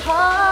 heart.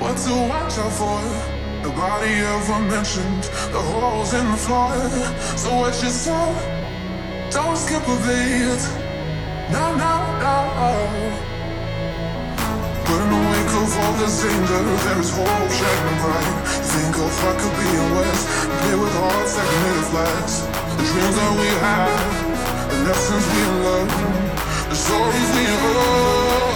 What to watch out for. Nobody ever mentioned the holes in the floor. So what you saw, don't skip a beat. No, no, no. But in the wake of all this danger, there is hope shining bright. Think of what could be in West. Play with hearts like native flags. The dreams that we have, the lessons we learn, the stories we heard.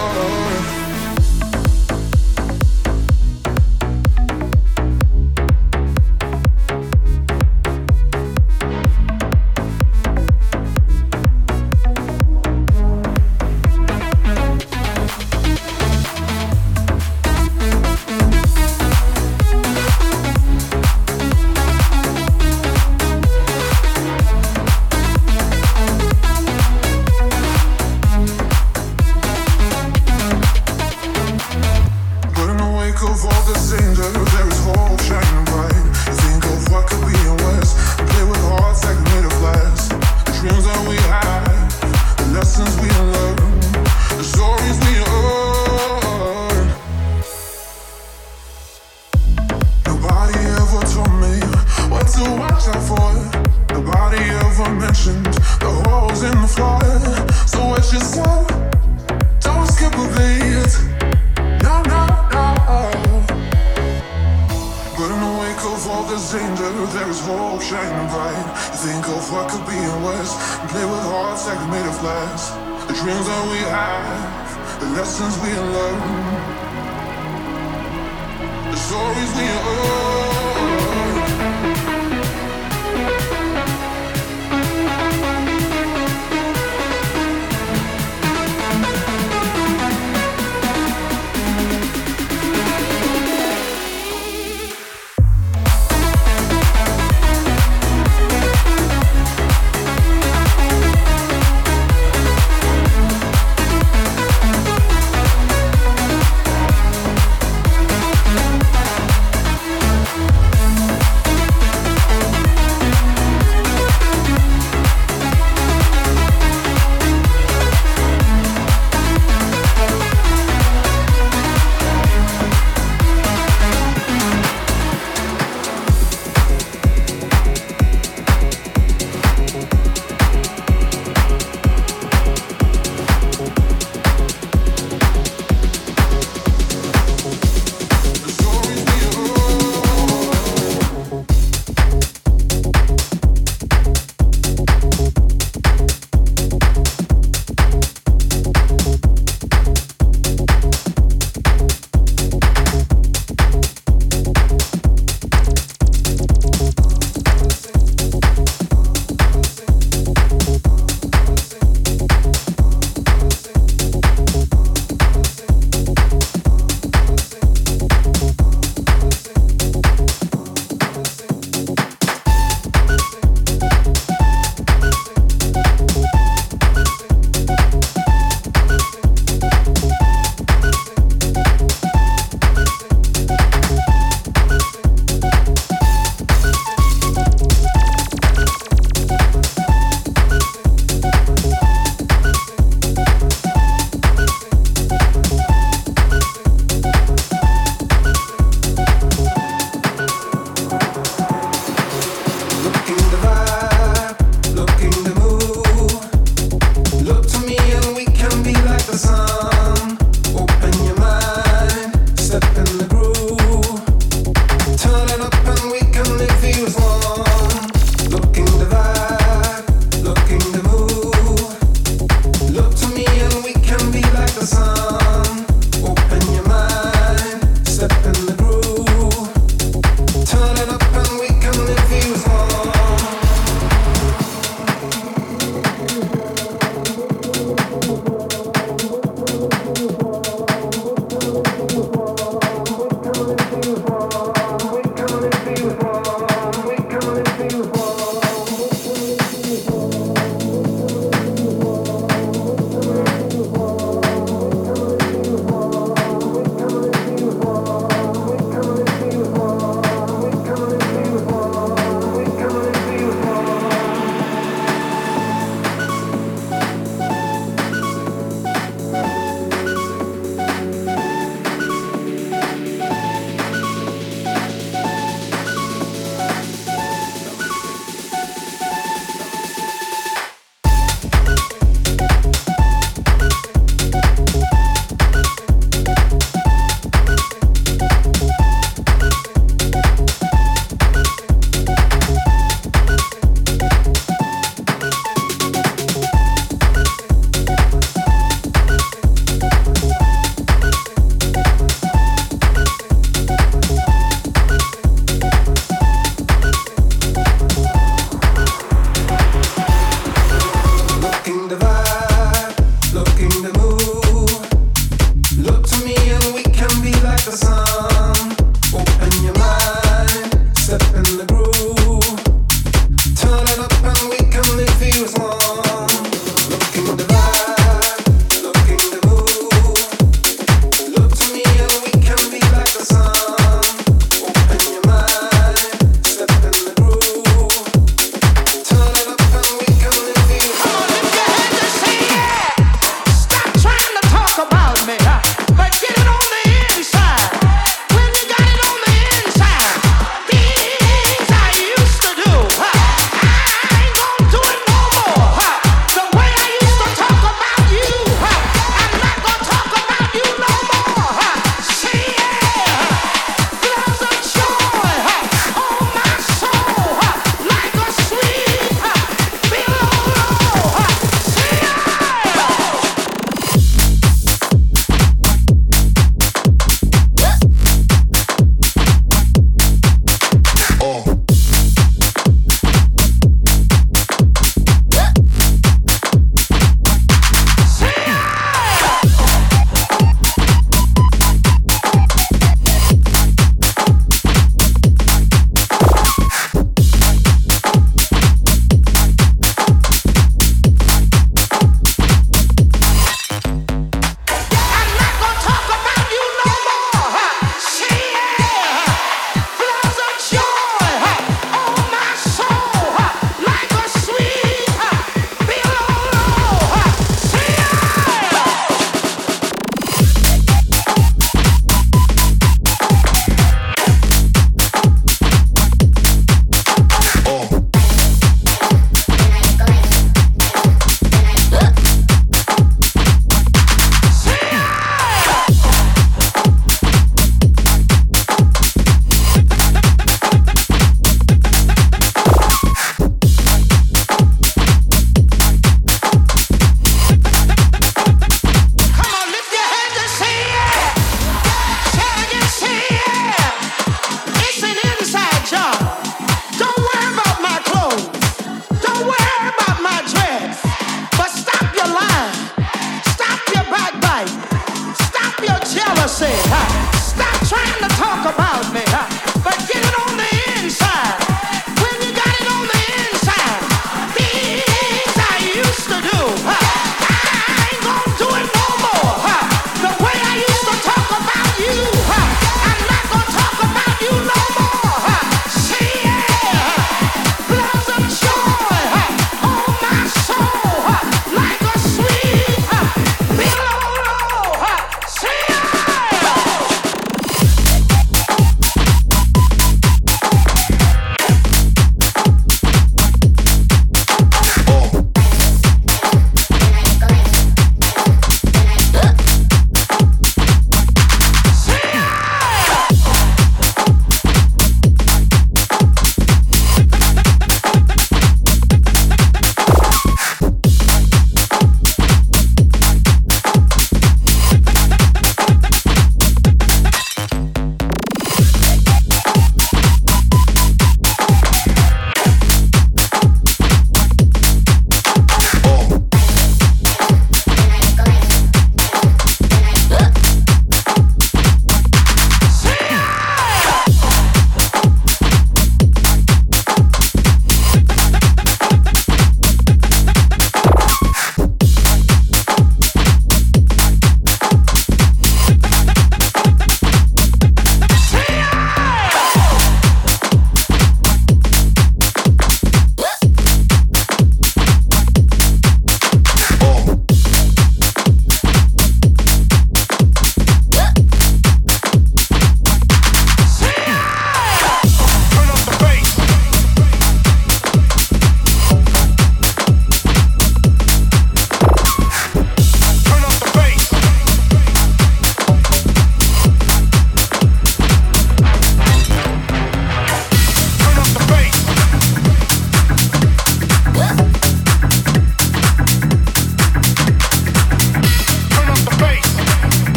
We.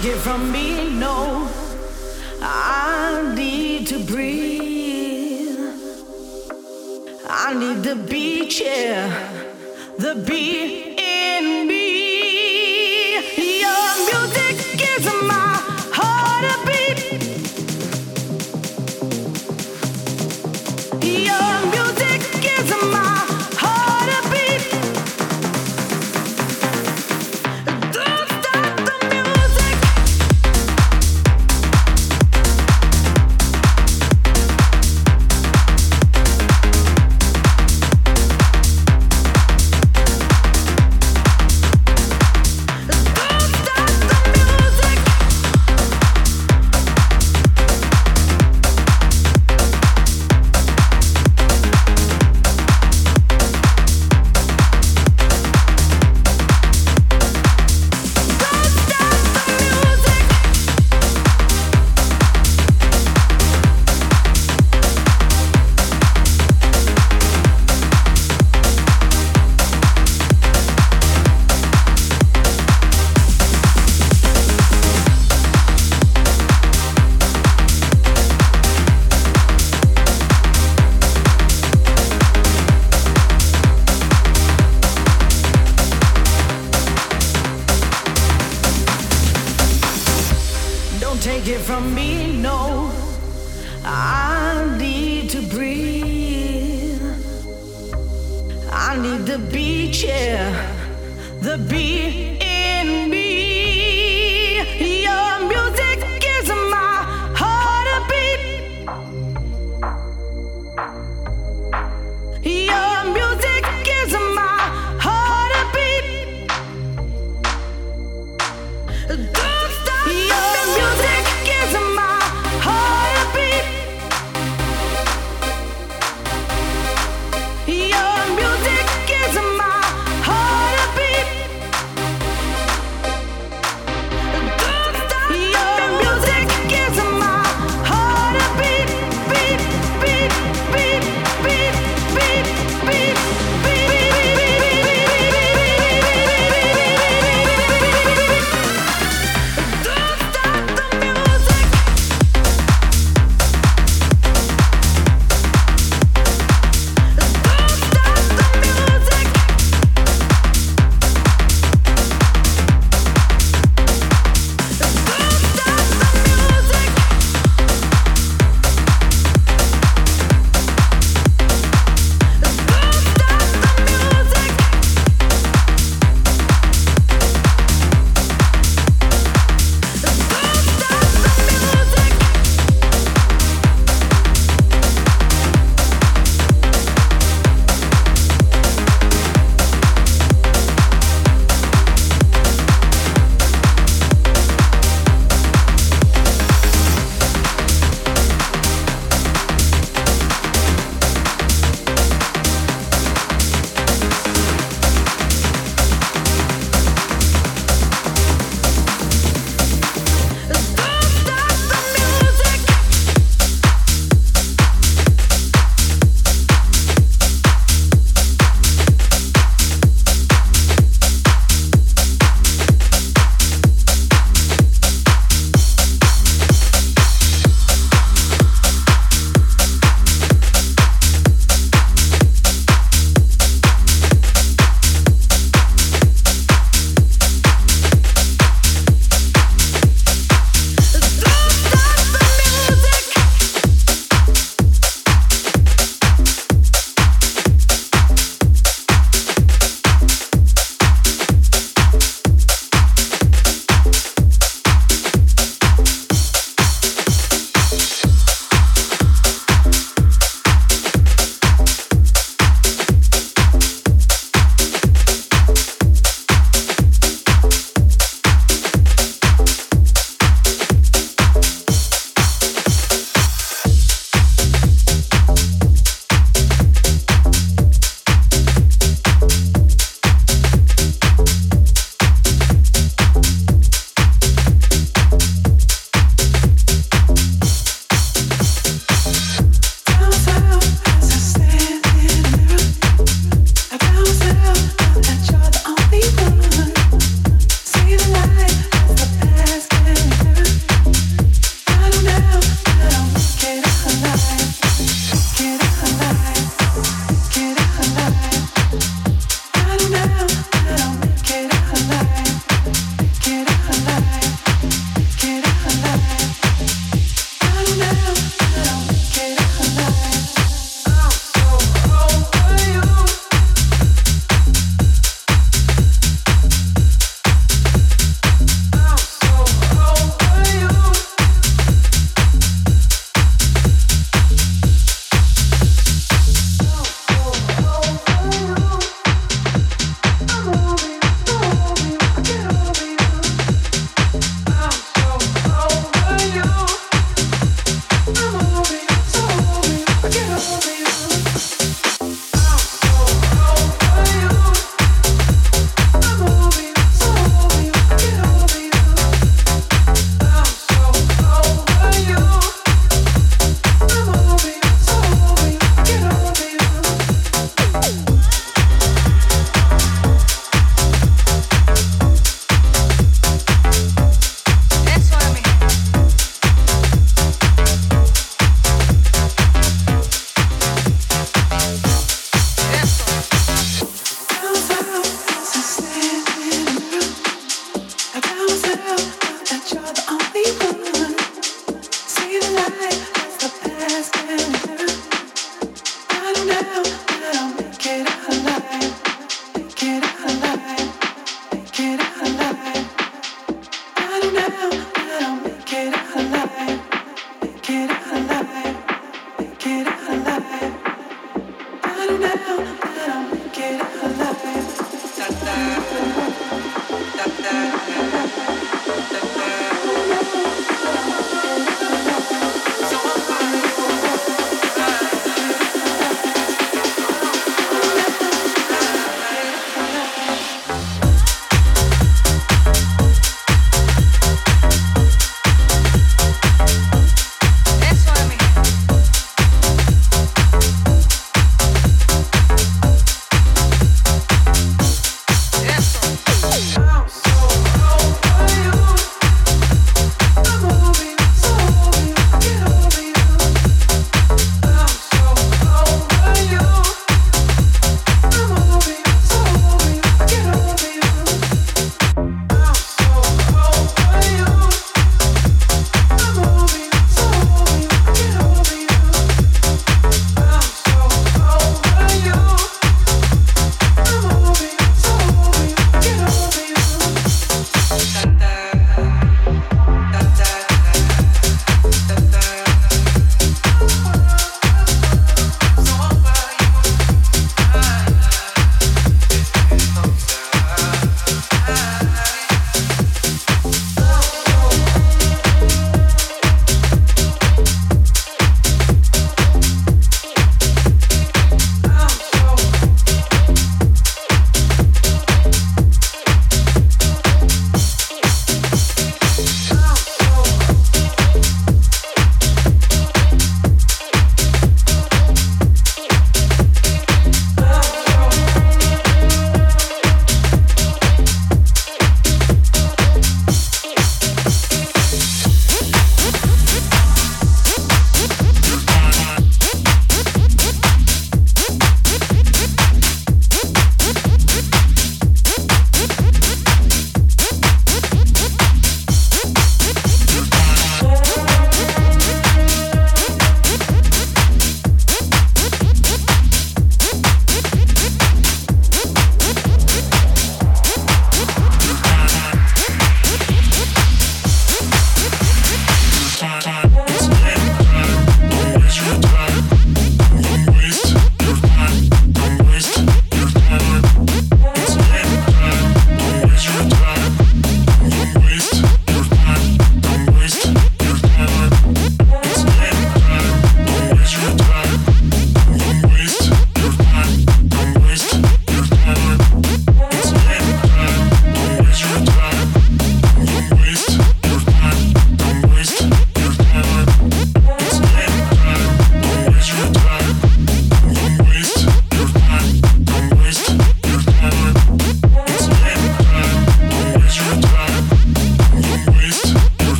Take it from me, no. I need to breathe. I need the beach, yeah, the beat.